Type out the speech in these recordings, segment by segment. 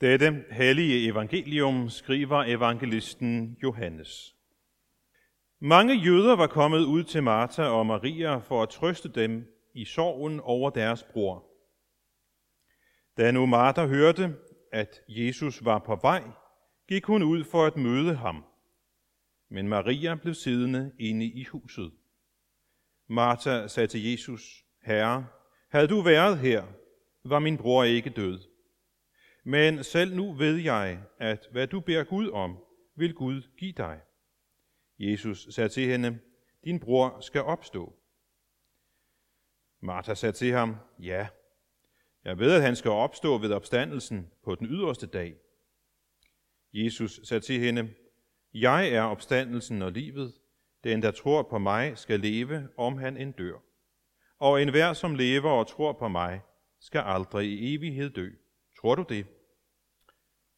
Dette hellige evangelium skriver evangelisten Johannes. Mange jøder var kommet ud til Martha og Maria for at trøste dem i sorgen over deres bror. Da nu Martha hørte, at Jesus var på vej, gik hun ud for at møde ham. Men Maria blev siddende inde i huset. Martha sagde til Jesus, Herre, havde du været her, var min bror ikke død. Men selv nu ved jeg, at hvad du beder Gud om, vil Gud give dig. Jesus sagde til hende, din bror skal opstå. Martha sagde til ham, ja, jeg ved, at han skal opstå ved opstandelsen på den yderste dag. Jesus sagde til hende, jeg er opstandelsen og livet. Den, der tror på mig, skal leve, om han end dør. Og enhver, som lever og tror på mig, skal aldrig i evighed dø. Tror du det?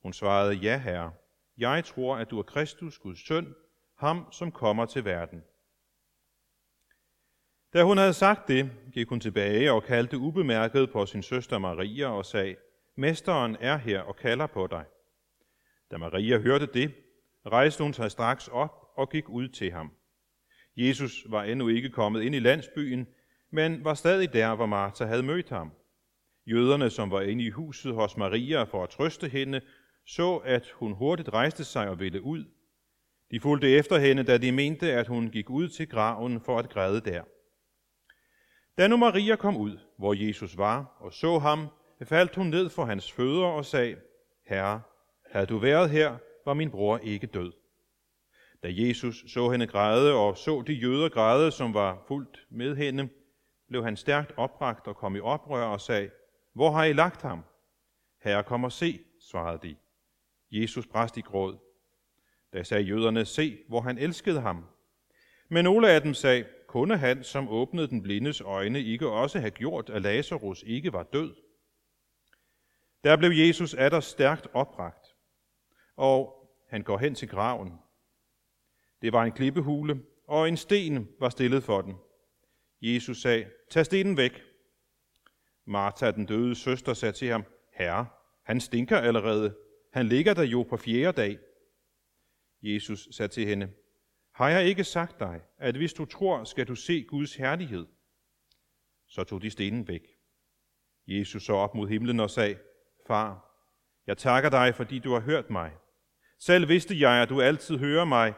Hun svarede, ja herre, jeg tror, at du er Kristus, Guds søn, ham som kommer til verden. Da hun havde sagt det, gik hun tilbage og kaldte ubemærket på sin søster Maria og sagde, Mesteren er her og kalder på dig. Da Maria hørte det, rejste hun sig straks op og gik ud til ham. Jesus var endnu ikke kommet ind i landsbyen, men var stadig der, hvor Martha havde mødt ham. Jøderne, som var inde i huset hos Maria for at trøste hende, så, at hun hurtigt rejste sig og ville ud. De fulgte efter hende, da de mente, at hun gik ud til graven for at græde der. Da nu Maria kom ud, hvor Jesus var, og så ham, faldt hun ned for hans fødder og sagde, Herre, havde du været her, var min bror ikke død. Da Jesus så hende græde og så de jøder græde, som var fuldt med hende, blev han stærkt opragt og kom i oprør og sagde, Hvor har I lagt ham? Herre, kom og se, svarede de. Jesus brast i gråd. Da sagde jøderne, se, hvor han elskede ham. Men nogle af dem sagde, kunne han, som åbnede den blindes øjne, ikke også have gjort, at Lazarus ikke var død? Der blev Jesus atter stærkt opragt, og han går hen til graven. Det var en klippehule, og en sten var stillet for den. Jesus sagde, tag stenen væk. Martha, den døde søster, sagde til ham, Herre, han stinker allerede. Han ligger der jo på fjerde dag. Jesus sagde til hende, har jeg ikke sagt dig, at hvis du tror, skal du se Guds herlighed? Så tog de stenen væk. Jesus så op mod himlen og sagde, Far, jeg takker dig, fordi du har hørt mig. Selv vidste jeg, at du altid hører mig,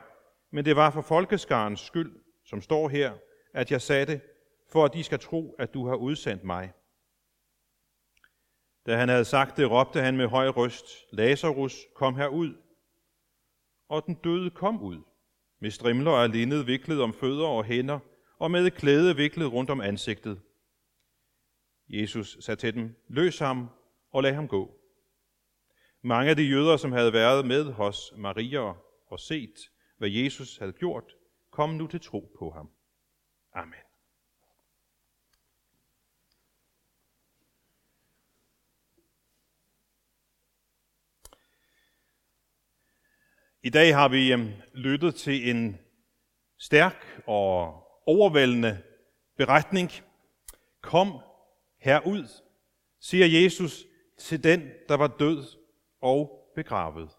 men det var for folkeskarens skyld, som står her, at jeg sagde det, for at de skal tro, at du har udsendt mig. Da han havde sagt det, råbte han med høj røst, Lazarus, kom herud. Og den døde kom ud, med strimler af linned viklet om fødder og hænder, og med klæde viklet rundt om ansigtet. Jesus sagde til dem, løs ham og lad ham gå. Mange af de jøder, som havde været med hos Maria og set, hvad Jesus havde gjort, kom nu til tro på ham. Amen. I dag har vi øhm, lyttet til en stærk og overvældende beretning. Kom herud, siger Jesus til den, der var død og begravet.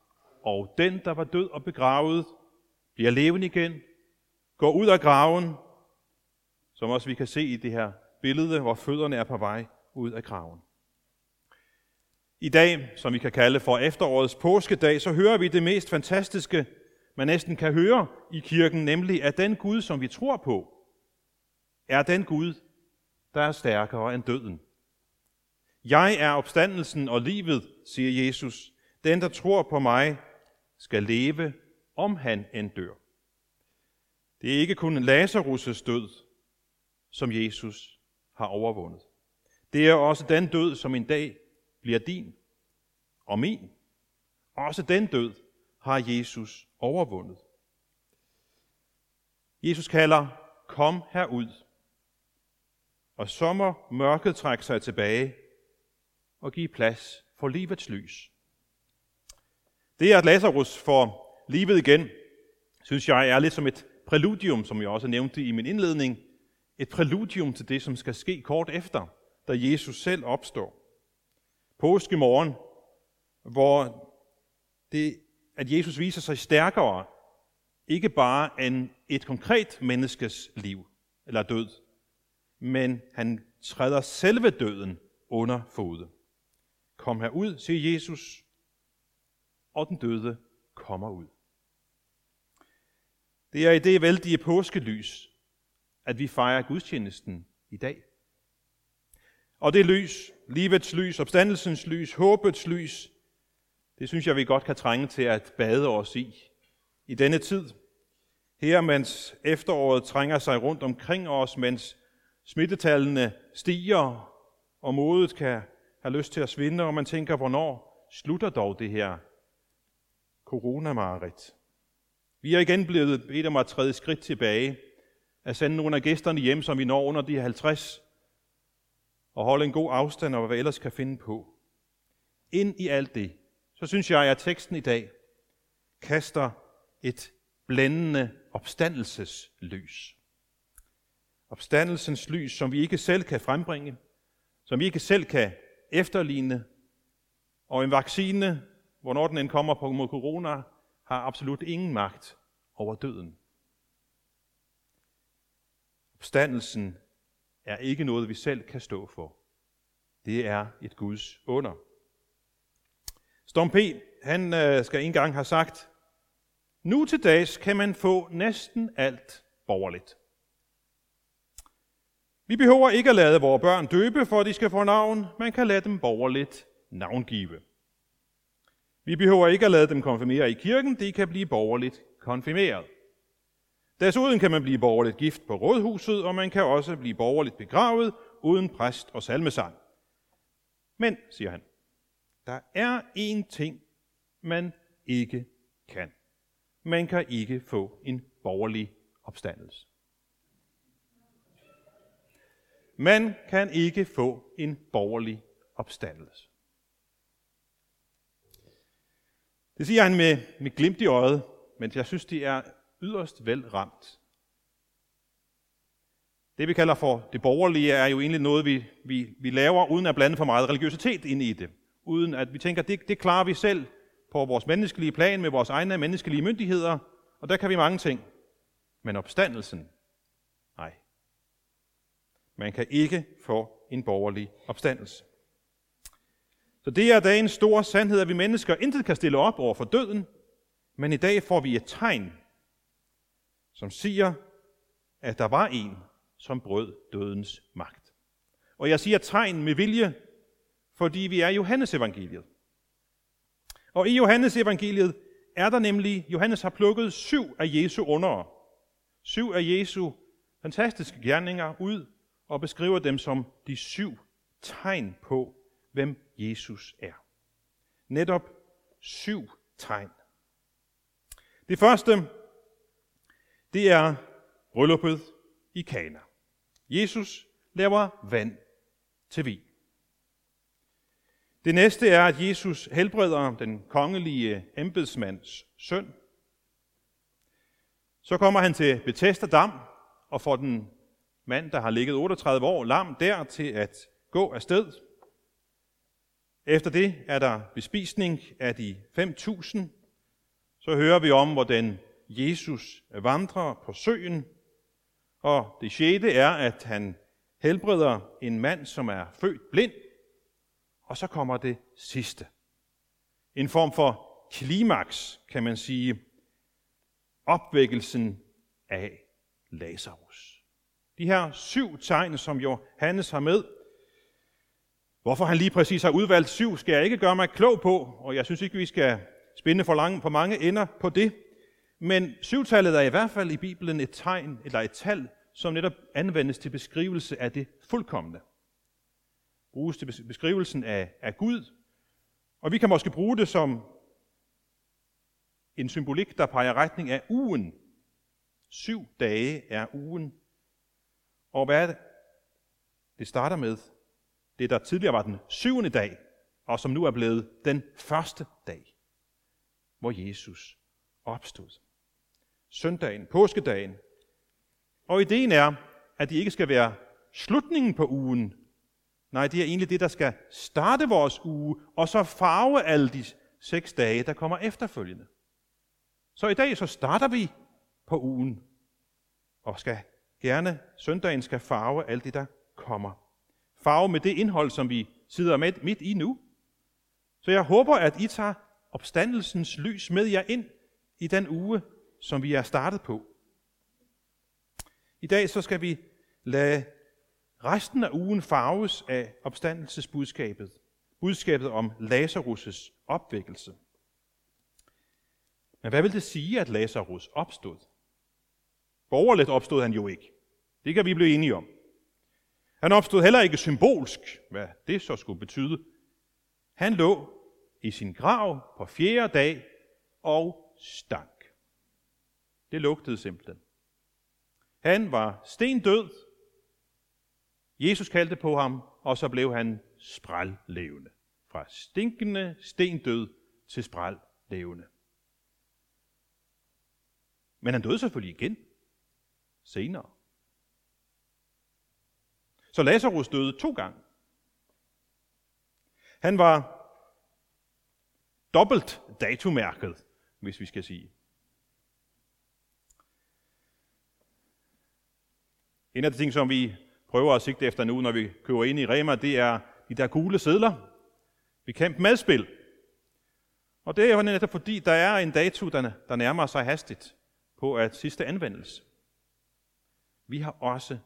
Og den, der var død og begravet, bliver levende igen, går ud af graven, som også vi kan se i det her billede, hvor fødderne er på vej ud af graven. I dag, som vi kan kalde for efterårets påskedag, så hører vi det mest fantastiske, man næsten kan høre i kirken, nemlig at den Gud, som vi tror på, er den Gud, der er stærkere end døden. Jeg er opstandelsen og livet, siger Jesus. Den, der tror på mig, skal leve, om han end dør. Det er ikke kun Lazarus' død, som Jesus har overvundet. Det er også den død, som en dag bliver din og min. Også den død har Jesus overvundet. Jesus kalder, kom herud. Og så må mørket trække sig tilbage og give plads for livets lys. Det, at Lazarus får livet igen, synes jeg er lidt som et præludium, som jeg også nævnte i min indledning. Et præludium til det, som skal ske kort efter, da Jesus selv opstår. Påskemorgen, hvor det, at Jesus viser sig stærkere, ikke bare end et konkret menneskes liv eller død, men han træder selve døden under fod. Kom herud, siger Jesus, og den døde kommer ud. Det er i det vældige påskelys, at vi fejrer gudstjenesten i dag. Og det lys, livets lys, opstandelsens lys, håbets lys, det synes jeg, vi godt kan trænge til at bade os i. I denne tid, her mens efteråret trænger sig rundt omkring os, mens smittetallene stiger, og modet kan have lyst til at svinde, og man tænker, hvornår slutter dog det her coronamarit? Vi er igen blevet bedt om at træde skridt tilbage, at sende nogle af gæsterne hjem, som vi når under de 50, og holde en god afstand og hvad vi ellers kan finde på. Ind i alt det, så synes jeg, at teksten i dag kaster et blændende opstandelseslys. Opstandelsens lys, som vi ikke selv kan frembringe, som vi ikke selv kan efterligne, og en vaccine, hvornår den end kommer på mod corona, har absolut ingen magt over døden. Opstandelsen er ikke noget, vi selv kan stå for. Det er et Guds under. Storm P. han øh, skal engang have sagt, nu til dags kan man få næsten alt borgerligt. Vi behøver ikke at lade vores børn døbe, for de skal få navn. Man kan lade dem borgerligt navngive. Vi behøver ikke at lade dem konfirmere i kirken, de kan blive borgerligt konfirmeret. Desuden kan man blive borgerligt gift på rådhuset, og man kan også blive borgerligt begravet uden præst og salmesang. Men, siger han, der er én ting, man ikke kan. Man kan ikke få en borgerlig opstandelse. Man kan ikke få en borgerlig opstandelse. Det siger han med, med glimt i øjet, men jeg synes, det er yderst vel ramt. Det vi kalder for det borgerlige er jo egentlig noget, vi, vi, vi laver uden at blande for meget religiøsitet ind i det. Uden at vi tænker, det, det klarer vi selv på vores menneskelige plan med vores egne menneskelige myndigheder, og der kan vi mange ting. Men opstandelsen, nej. Man kan ikke få en borgerlig opstandelse. Så det er dagens store sandhed, at vi mennesker intet kan stille op over for døden, men i dag får vi et tegn, som siger, at der var en, som brød dødens magt. Og jeg siger tegn med vilje, fordi vi er Johannes evangeliet. Og i Johannes evangeliet er der nemlig, Johannes har plukket syv af Jesu under. Syv af Jesu fantastiske gerninger ud og beskriver dem som de syv tegn på, hvem Jesus er. Netop syv tegn. Det første, det er brylluppet i Kana. Jesus laver vand til vin. Det næste er, at Jesus helbreder den kongelige embedsmands søn. Så kommer han til Bethesda Dam og får den mand, der har ligget 38 år lam der, til at gå afsted. Efter det er der bespisning af de 5.000. Så hører vi om, hvordan Jesus vandrer på søen. Og det sjette er, at han helbreder en mand, som er født blind. Og så kommer det sidste. En form for klimaks, kan man sige. Opvækkelsen af Lazarus. De her syv tegn, som Johannes har med, Hvorfor han lige præcis har udvalgt syv, skal jeg ikke gøre mig klog på, og jeg synes ikke, vi skal spænde for, lange, for mange ender på det. Men syvtallet er i hvert fald i Bibelen et tegn, eller et tal, som netop anvendes til beskrivelse af det fuldkommende. Bruges til beskrivelsen af, af Gud, og vi kan måske bruge det som en symbolik, der peger retning af ugen. Syv dage er ugen. Og hvad er det? Det starter med, det der tidligere var den syvende dag, og som nu er blevet den første dag, hvor Jesus opstod. Søndagen, påskedagen. Og ideen er, at det ikke skal være slutningen på ugen. Nej, det er egentlig det, der skal starte vores uge, og så farve alle de seks dage, der kommer efterfølgende. Så i dag så starter vi på ugen, og skal gerne, søndagen skal farve alt det, der kommer. Farve med det indhold, som vi sidder med midt i nu. Så jeg håber, at I tager opstandelsens lys med jer ind i den uge, som vi er startet på. I dag så skal vi lade resten af ugen farves af opstandelsesbudskabet. Budskabet om Lazarus' opvækkelse. Men hvad vil det sige, at Lazarus opstod? Borgerligt opstod han jo ikke. Det kan vi blive enige om. Han opstod heller ikke symbolsk, hvad det så skulle betyde. Han lå i sin grav på fjerde dag og stank. Det lugtede simpelthen. Han var stendød. Jesus kaldte på ham, og så blev han sprællevende. Fra stinkende stendød til sprællevende. Men han døde selvfølgelig igen senere. Så Lazarus døde to gange. Han var dobbelt datumærket, hvis vi skal sige. En af de ting, som vi prøver at sigte efter nu, når vi køber ind i Rema, det er de der gule sædler. Bekæmp madspil. Og det er jo netop fordi, der er en dato, der nærmer sig hastigt på at sidste anvendelse. Vi har også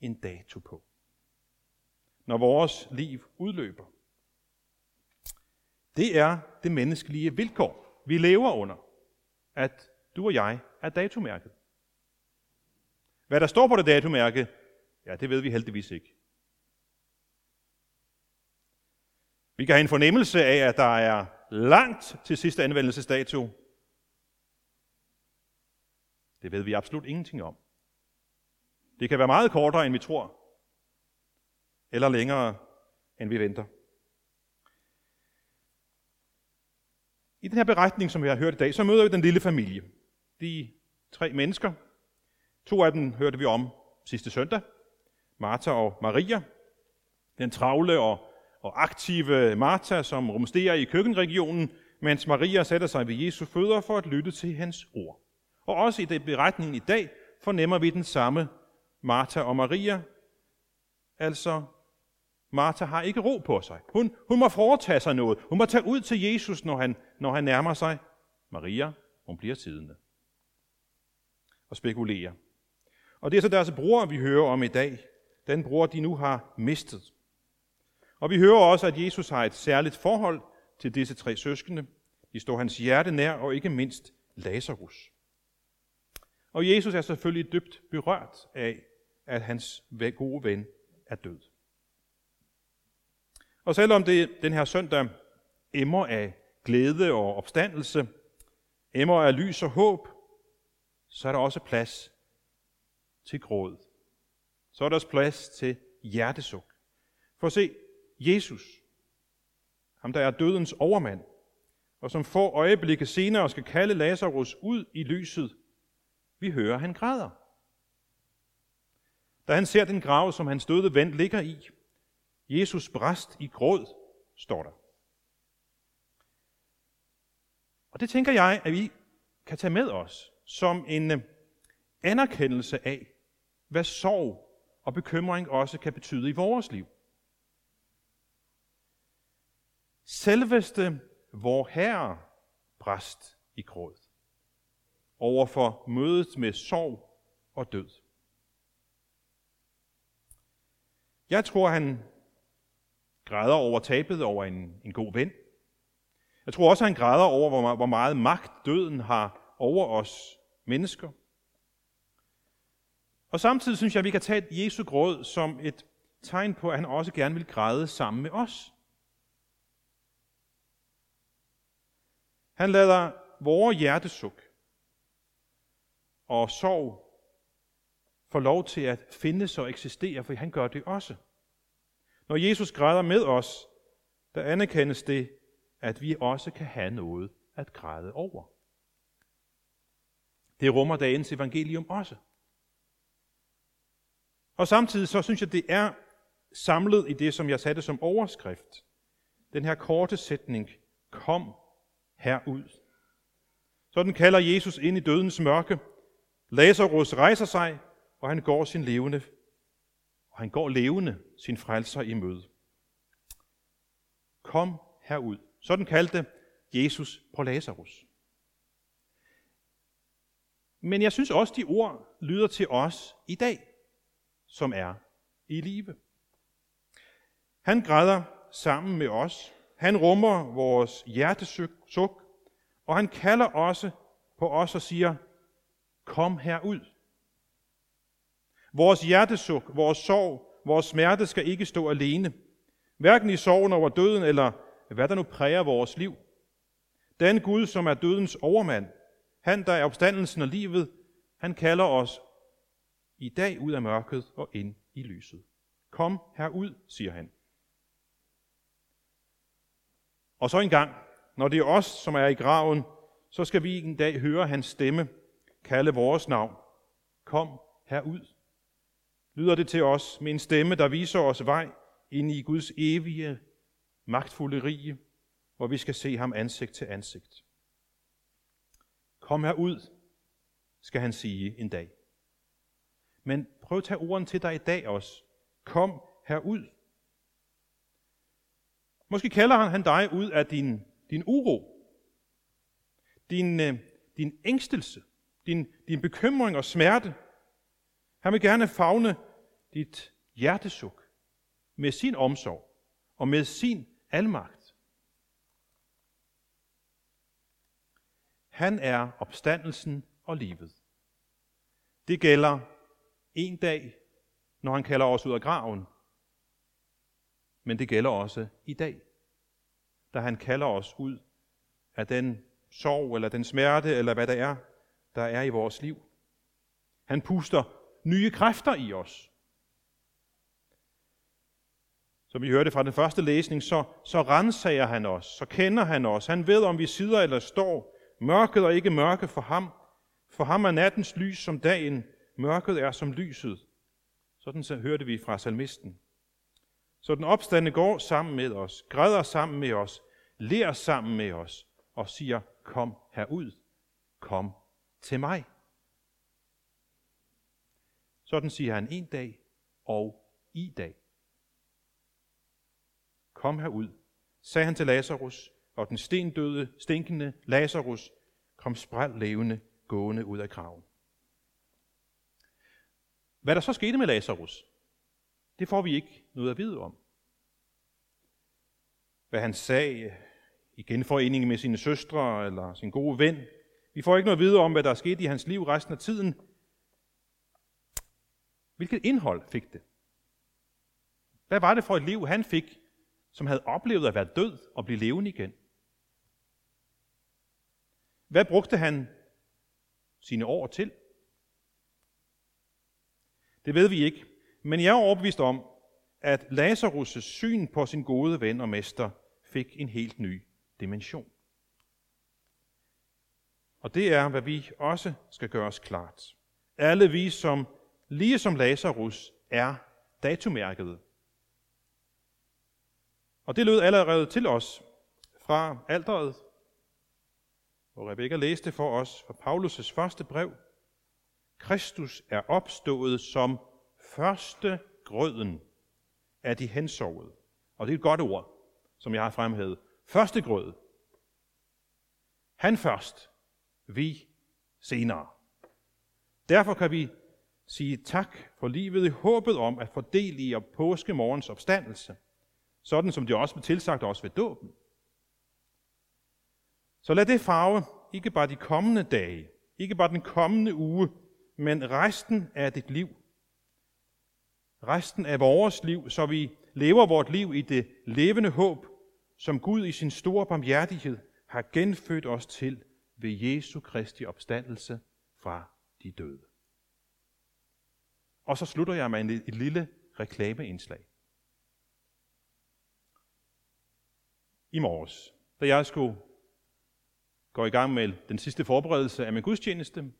en dato på, når vores liv udløber. Det er det menneskelige vilkår, vi lever under, at du og jeg er datomærket. Hvad der står på det datomærke, ja, det ved vi heldigvis ikke. Vi kan have en fornemmelse af, at der er langt til sidste anvendelsesdato. Det ved vi absolut ingenting om. Det kan være meget kortere, end vi tror, eller længere, end vi venter. I den her beretning, som vi har hørt i dag, så møder vi den lille familie. De tre mennesker. To af dem hørte vi om sidste søndag. Martha og Maria. Den travle og, og aktive Martha, som rumsterer i køkkenregionen, mens Maria sætter sig ved Jesu fødder for at lytte til hans ord. Og også i den beretning i dag fornemmer vi den samme Martha og Maria. Altså, Martha har ikke ro på sig. Hun, hun må foretage sig noget. Hun må tage ud til Jesus, når han, når han nærmer sig. Maria, hun bliver siddende og spekulerer. Og det er så deres bror, vi hører om i dag. Den bror, de nu har mistet. Og vi hører også, at Jesus har et særligt forhold til disse tre søskende. De står hans hjerte nær, og ikke mindst Lazarus. Og Jesus er selvfølgelig dybt berørt af, at hans gode ven er død. Og selvom det den her søndag emmer af glæde og opstandelse, emmer af lys og håb, så er der også plads til gråd. Så er der også plads til hjertesuk. For se, Jesus, ham der er dødens overmand, og som få øjeblikke senere skal kalde Lazarus ud i lyset, vi hører, han græder. Da han ser den grav, som hans døde ven ligger i, Jesus bræst i gråd, står der. Og det tænker jeg, at vi kan tage med os som en øh, anerkendelse af, hvad sorg og bekymring også kan betyde i vores liv. Selveste vor Herre bræst i gråd over for mødet med sorg og død. Jeg tror, han græder over tabet over en, en god ven. Jeg tror også, han græder over, hvor, hvor meget magt døden har over os mennesker. Og samtidig synes jeg, at vi kan tage Jesu gråd som et tegn på, at han også gerne vil græde sammen med os. Han lader vores hjertesuk og sorg få lov til at findes og eksistere, for han gør det også. Når Jesus græder med os, der anerkendes det, at vi også kan have noget at græde over. Det rummer dagens evangelium også. Og samtidig så synes jeg, det er samlet i det, som jeg satte som overskrift. Den her korte sætning, kom herud. Sådan kalder Jesus ind i dødens mørke. Lazarus rejser sig, og han går sin levende, og han går levende sin frelser i møde. Kom herud. Sådan kaldte Jesus på Lazarus. Men jeg synes også, de ord lyder til os i dag, som er i live. Han græder sammen med os. Han rummer vores hjertesuk, og han kalder også på os og siger, kom herud. Vores hjertesuk, vores sorg, vores smerte skal ikke stå alene. Hverken i sorgen over døden, eller hvad der nu præger vores liv. Den Gud, som er dødens overmand, han, der er opstandelsen og livet, han kalder os i dag ud af mørket og ind i lyset. Kom herud, siger han. Og så en gang, når det er os, som er i graven, så skal vi en dag høre hans stemme, kalde vores navn. Kom herud. Lyder det til os med en stemme, der viser os vej ind i Guds evige, magtfulde rige, hvor vi skal se ham ansigt til ansigt. Kom herud, skal han sige en dag. Men prøv at tage ordene til dig i dag også. Kom herud. Måske kalder han, han dig ud af din, din uro, din, øh, din ængstelse, din, din bekymring og smerte. Han vil gerne fagne dit hjertesuk med sin omsorg og med sin almagt. Han er opstandelsen og livet. Det gælder en dag, når han kalder os ud af graven. Men det gælder også i dag, da han kalder os ud af den sorg, eller den smerte, eller hvad det er, der er i vores liv. Han puster nye kræfter i os. Som vi hørte fra den første læsning, så, så rensager han os, så kender han os. Han ved, om vi sidder eller står. Mørket og ikke mørke for ham. For ham er nattens lys som dagen. Mørket er som lyset. Sådan så hørte vi fra salmisten. Så den opstande går sammen med os, græder sammen med os, ler sammen med os og siger, kom herud, kom til mig. Sådan siger han en dag og i dag. Kom herud, sagde han til Lazarus, og den stendøde, stinkende Lazarus kom spræl levende gående ud af graven. Hvad der så skete med Lazarus, det får vi ikke noget at vide om. Hvad han sagde i genforening med sine søstre eller sin gode ven. Vi får ikke noget at vide om, hvad der skete i hans liv resten af tiden. Hvilket indhold fik det? Hvad var det for et liv, han fik, som havde oplevet at være død og blive levende igen? Hvad brugte han sine år til? Det ved vi ikke, men jeg er overbevist om, at Lazarus' syn på sin gode ven og mester fik en helt ny dimension. Og det er, hvad vi også skal gøre os klart. Alle vi, som lige som Lazarus, er datumærket. Og det lød allerede til os fra alderet, hvor Rebekka læste for os fra Paulus' første brev. Kristus er opstået som første grøden af de hensovede. Og det er et godt ord, som jeg har fremhævet. Første grød. Han først, vi senere. Derfor kan vi sige tak for livet i håbet om at fordele del i påskemorgens opstandelse, sådan som det også blev tilsagt os ved dåben. Så lad det farve ikke bare de kommende dage, ikke bare den kommende uge, men resten af dit liv. Resten af vores liv, så vi lever vort liv i det levende håb, som Gud i sin store barmhjertighed har genfødt os til ved Jesu Kristi opstandelse fra de døde. Og så slutter jeg med et lille reklameindslag. I morges, da jeg skulle gå i gang med den sidste forberedelse af min gudstjeneste,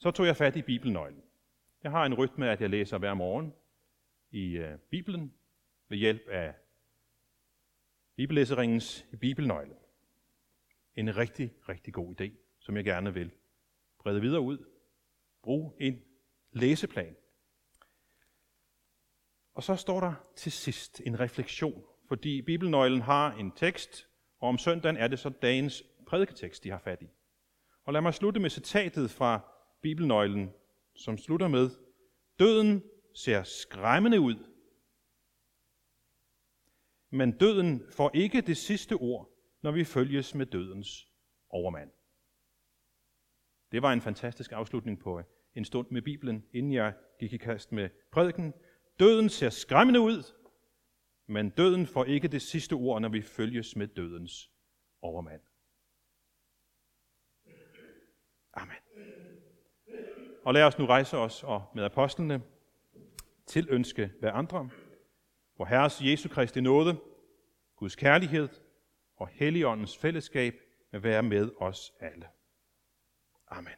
så tog jeg fat i bibelnøglen. Jeg har en rytme, at jeg læser hver morgen i øh, Bibelen ved hjælp af bibellæseringens bibelnøgle. en rigtig, rigtig god idé, som jeg gerne vil brede videre ud. Brug en læseplan. Og så står der til sidst en refleksion, fordi Bibelnøglen har en tekst, og om søndagen er det så dagens prædiketekst, de har fat i. Og lad mig slutte med citatet fra Bibelnøglen, som slutter med, Døden ser skræmmende ud, men døden får ikke det sidste ord, når vi følges med dødens overmand. Det var en fantastisk afslutning på øh, en stund med Bibelen, inden jeg gik i kast med prædiken. Døden ser skræmmende ud, men døden får ikke det sidste ord, når vi følges med dødens overmand. Amen og lad os nu rejse os og med apostlene tilønske hver andre, hvor Herres Jesu Kristi nåde, Guds kærlighed og Helligåndens fællesskab vil være med os alle. Amen.